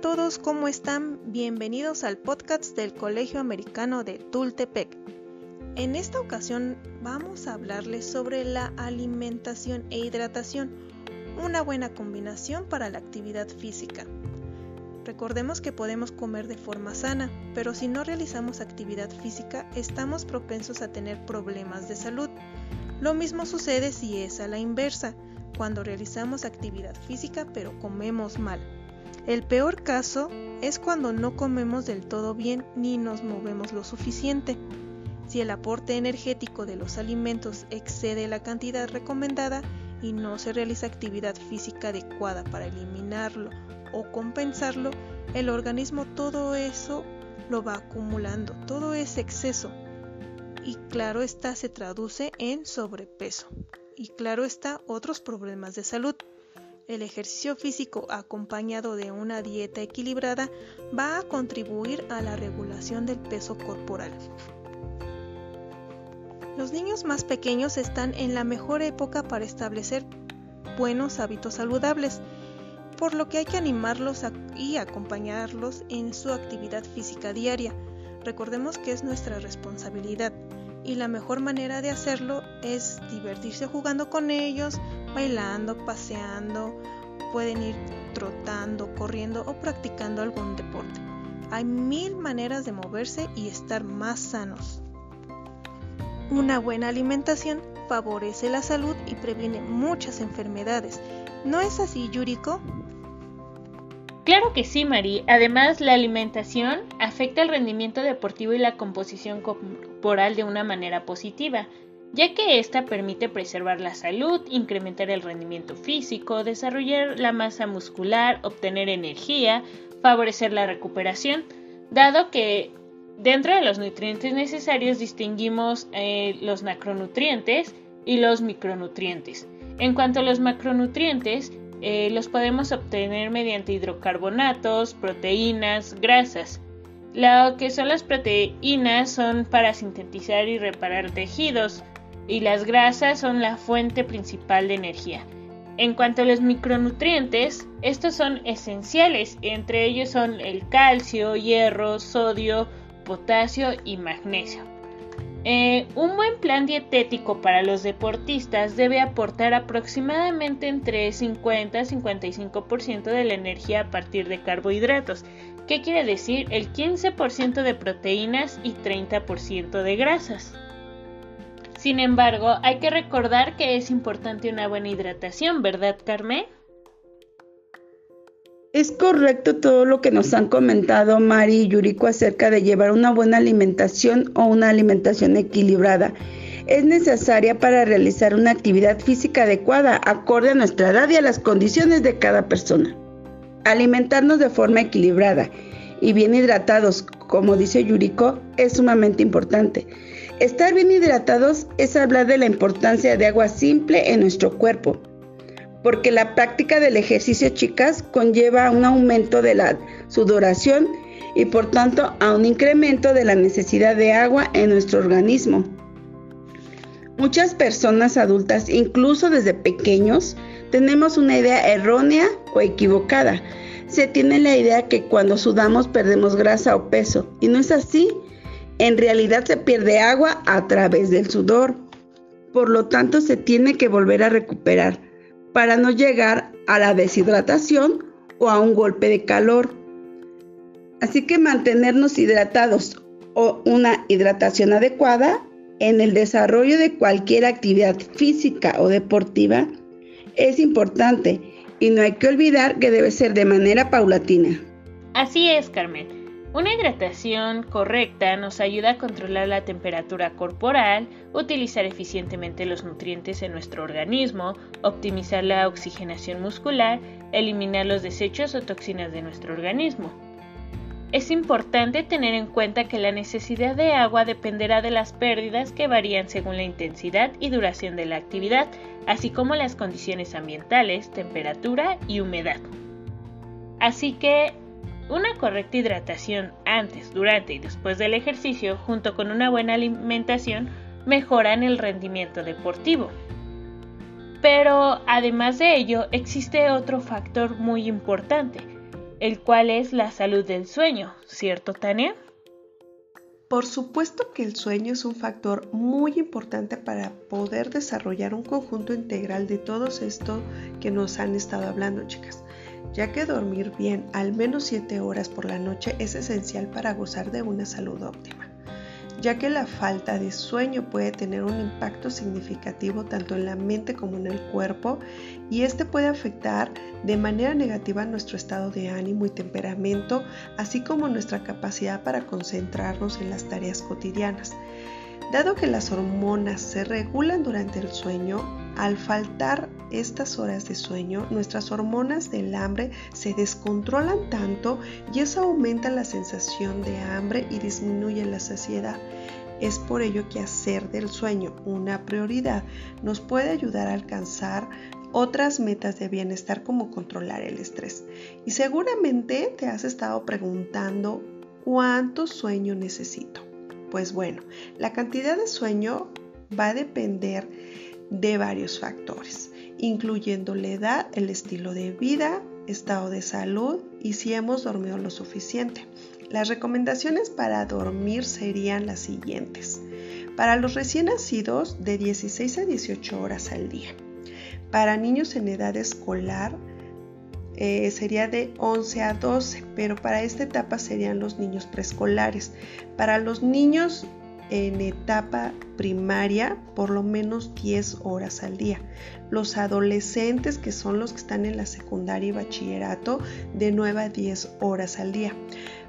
todos, ¿cómo están? Bienvenidos al podcast del Colegio Americano de Tultepec. En esta ocasión vamos a hablarles sobre la alimentación e hidratación, una buena combinación para la actividad física. Recordemos que podemos comer de forma sana, pero si no realizamos actividad física estamos propensos a tener problemas de salud. Lo mismo sucede si es a la inversa, cuando realizamos actividad física pero comemos mal. El peor caso es cuando no comemos del todo bien ni nos movemos lo suficiente. Si el aporte energético de los alimentos excede la cantidad recomendada y no se realiza actividad física adecuada para eliminarlo o compensarlo, el organismo todo eso lo va acumulando, todo ese exceso. Y claro está, se traduce en sobrepeso. Y claro está, otros problemas de salud. El ejercicio físico acompañado de una dieta equilibrada va a contribuir a la regulación del peso corporal. Los niños más pequeños están en la mejor época para establecer buenos hábitos saludables, por lo que hay que animarlos y acompañarlos en su actividad física diaria. Recordemos que es nuestra responsabilidad y la mejor manera de hacerlo es divertirse jugando con ellos, bailando, paseando, pueden ir trotando, corriendo o practicando algún deporte. Hay mil maneras de moverse y estar más sanos. Una buena alimentación favorece la salud y previene muchas enfermedades. ¿No es así, Yuriko? Claro que sí, Mari. Además, la alimentación afecta el rendimiento deportivo y la composición corporal de una manera positiva ya que ésta permite preservar la salud, incrementar el rendimiento físico, desarrollar la masa muscular, obtener energía, favorecer la recuperación, dado que dentro de los nutrientes necesarios distinguimos eh, los macronutrientes y los micronutrientes. En cuanto a los macronutrientes, eh, los podemos obtener mediante hidrocarbonatos, proteínas, grasas. Lo que son las proteínas son para sintetizar y reparar tejidos, y las grasas son la fuente principal de energía. En cuanto a los micronutrientes, estos son esenciales, entre ellos son el calcio, hierro, sodio, potasio y magnesio. Eh, un buen plan dietético para los deportistas debe aportar aproximadamente entre 50 y 55% de la energía a partir de carbohidratos. ¿Qué quiere decir? El 15% de proteínas y 30% de grasas. Sin embargo, hay que recordar que es importante una buena hidratación, ¿verdad, Carmen? Es correcto todo lo que nos han comentado Mari y Yuriko acerca de llevar una buena alimentación o una alimentación equilibrada. Es necesaria para realizar una actividad física adecuada, acorde a nuestra edad y a las condiciones de cada persona. Alimentarnos de forma equilibrada y bien hidratados, como dice Yuriko, es sumamente importante. Estar bien hidratados es hablar de la importancia de agua simple en nuestro cuerpo, porque la práctica del ejercicio, chicas, conlleva un aumento de la sudoración y por tanto a un incremento de la necesidad de agua en nuestro organismo. Muchas personas adultas, incluso desde pequeños, tenemos una idea errónea o equivocada. Se tiene la idea que cuando sudamos perdemos grasa o peso, y no es así. En realidad se pierde agua a través del sudor. Por lo tanto, se tiene que volver a recuperar para no llegar a la deshidratación o a un golpe de calor. Así que mantenernos hidratados o una hidratación adecuada en el desarrollo de cualquier actividad física o deportiva es importante y no hay que olvidar que debe ser de manera paulatina. Así es, Carmen. Una hidratación correcta nos ayuda a controlar la temperatura corporal, utilizar eficientemente los nutrientes en nuestro organismo, optimizar la oxigenación muscular, eliminar los desechos o toxinas de nuestro organismo. Es importante tener en cuenta que la necesidad de agua dependerá de las pérdidas que varían según la intensidad y duración de la actividad, así como las condiciones ambientales, temperatura y humedad. Así que una correcta hidratación antes, durante y después del ejercicio, junto con una buena alimentación, mejoran el rendimiento deportivo. Pero además de ello, existe otro factor muy importante, el cual es la salud del sueño, ¿cierto, Tania? Por supuesto que el sueño es un factor muy importante para poder desarrollar un conjunto integral de todos esto que nos han estado hablando, chicas, ya que dormir bien al menos 7 horas por la noche es esencial para gozar de una salud óptima ya que la falta de sueño puede tener un impacto significativo tanto en la mente como en el cuerpo y este puede afectar de manera negativa nuestro estado de ánimo y temperamento, así como nuestra capacidad para concentrarnos en las tareas cotidianas. Dado que las hormonas se regulan durante el sueño, al faltar estas horas de sueño, nuestras hormonas del hambre se descontrolan tanto y eso aumenta la sensación de hambre y disminuye la saciedad. Es por ello que hacer del sueño una prioridad nos puede ayudar a alcanzar otras metas de bienestar como controlar el estrés. Y seguramente te has estado preguntando cuánto sueño necesito. Pues bueno, la cantidad de sueño va a depender de varios factores, incluyendo la edad, el estilo de vida, estado de salud y si hemos dormido lo suficiente. Las recomendaciones para dormir serían las siguientes. Para los recién nacidos, de 16 a 18 horas al día. Para niños en edad escolar, eh, sería de 11 a 12, pero para esta etapa serían los niños preescolares. Para los niños en etapa primaria por lo menos 10 horas al día. Los adolescentes, que son los que están en la secundaria y bachillerato, de 9 a 10 horas al día.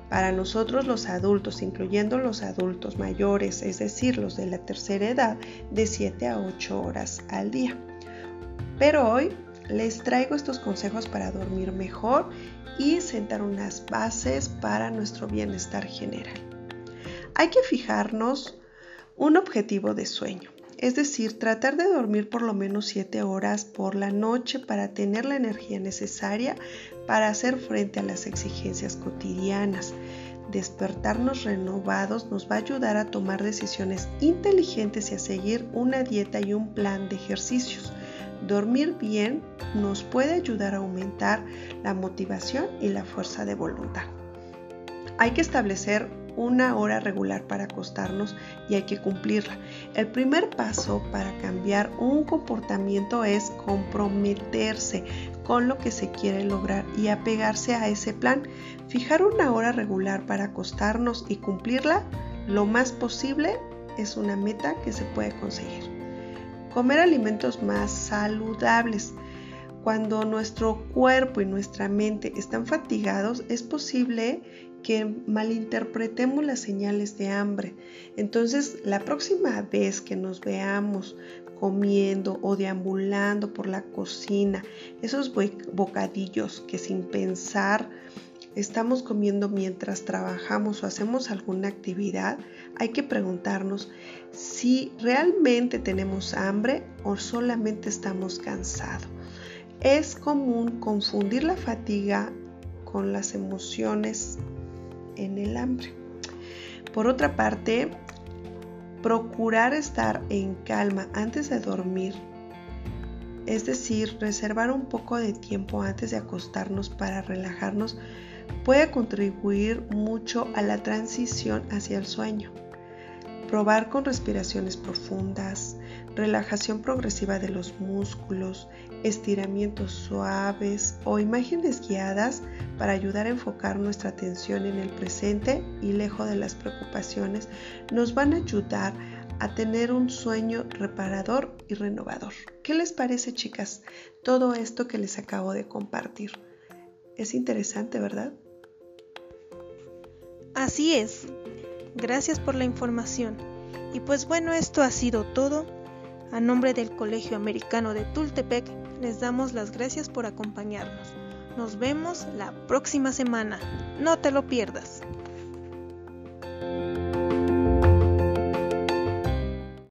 Para nosotros los adultos, incluyendo los adultos mayores, es decir, los de la tercera edad, de 7 a 8 horas al día. Pero hoy les traigo estos consejos para dormir mejor y sentar unas bases para nuestro bienestar general. Hay que fijarnos un objetivo de sueño, es decir, tratar de dormir por lo menos 7 horas por la noche para tener la energía necesaria para hacer frente a las exigencias cotidianas. Despertarnos renovados nos va a ayudar a tomar decisiones inteligentes y a seguir una dieta y un plan de ejercicios. Dormir bien nos puede ayudar a aumentar la motivación y la fuerza de voluntad. Hay que establecer una hora regular para acostarnos y hay que cumplirla. El primer paso para cambiar un comportamiento es comprometerse con lo que se quiere lograr y apegarse a ese plan. Fijar una hora regular para acostarnos y cumplirla lo más posible es una meta que se puede conseguir. Comer alimentos más saludables. Cuando nuestro cuerpo y nuestra mente están fatigados, es posible que malinterpretemos las señales de hambre. Entonces, la próxima vez que nos veamos comiendo o deambulando por la cocina, esos bocadillos que sin pensar estamos comiendo mientras trabajamos o hacemos alguna actividad, hay que preguntarnos si realmente tenemos hambre o solamente estamos cansados. Es común confundir la fatiga con las emociones el hambre. Por otra parte, procurar estar en calma antes de dormir, es decir, reservar un poco de tiempo antes de acostarnos para relajarnos, puede contribuir mucho a la transición hacia el sueño. Probar con respiraciones profundas, relajación progresiva de los músculos, estiramientos suaves o imágenes guiadas para ayudar a enfocar nuestra atención en el presente y lejos de las preocupaciones nos van a ayudar a tener un sueño reparador y renovador. ¿Qué les parece chicas todo esto que les acabo de compartir? Es interesante, ¿verdad? Así es. Gracias por la información. Y pues bueno, esto ha sido todo. A nombre del Colegio Americano de Tultepec, les damos las gracias por acompañarnos. Nos vemos la próxima semana. No te lo pierdas.